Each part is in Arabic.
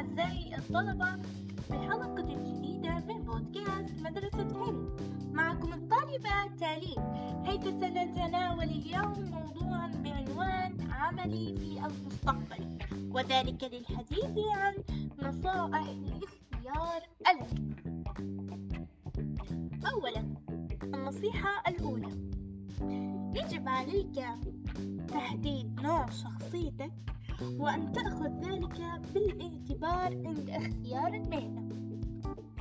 الطلبة في حلقة جديدة من بودكاست مدرسة هند معكم الطالبة تالين حيث سنتناول اليوم موضوعا بعنوان عملي في المستقبل؟ وذلك للحديث عن نصائح لاختيار العلم أولا النصيحة الأولى. يجب عليك تحديد نوع شخصيتك وأن تأخذ ذلك بالاعتبار عند اختيار المهنة.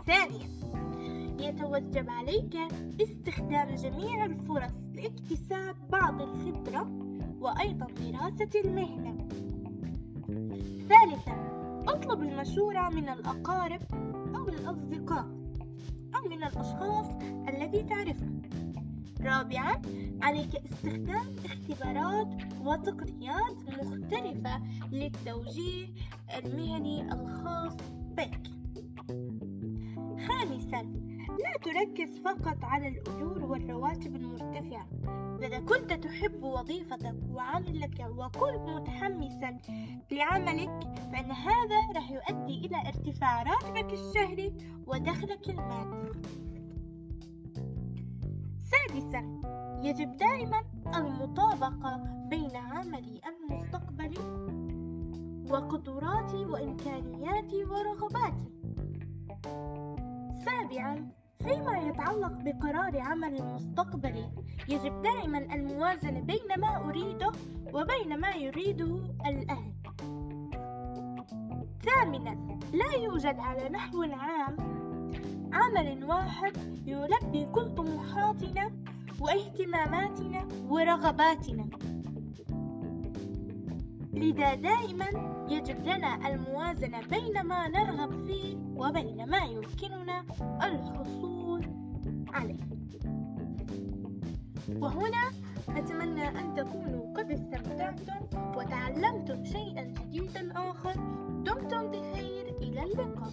ثانيا يتوجب عليك استخدام جميع الفرص لاكتساب بعض الخبرة وأيضا دراسة المهنة. ثالثا اطلب المشورة من الأقارب أو الأصدقاء أو من الأشخاص الذي تعرفهم. رابعا عليك استخدام اختبارات وتقنيات مختلفة للتوجيه المهني الخاص بك. خامسا لا تركز فقط على الأجور والرواتب المرتفعة. إذا كنت تحب وظيفتك وعملك وكنت متحمسا لعملك فإن هذا راح يؤدي إلى ارتفاع راتبك الشهري ودخلك المادي. سادسا يجب دائما المطابقة بين عملي المستقبلي وقدراتي وإمكانياتي ورغباتي. سابعا فيما يتعلق بقرار عمل المستقبلي يجب دائما الموازنة بين ما أريده وبين ما يريده الأهل. ثامنا لا يوجد على نحو عام عمل واحد يلبي كل طموحاتنا واهتماماتنا ورغباتنا. لذا دائما يجب لنا الموازنة بين ما نرغب فيه وبين ما يمكننا الحصول عليه. وهنا أتمنى أن تكونوا قد استمتعتم وتعلمتم شيئا جديدا آخر. دمتم بخير. إلى اللقاء.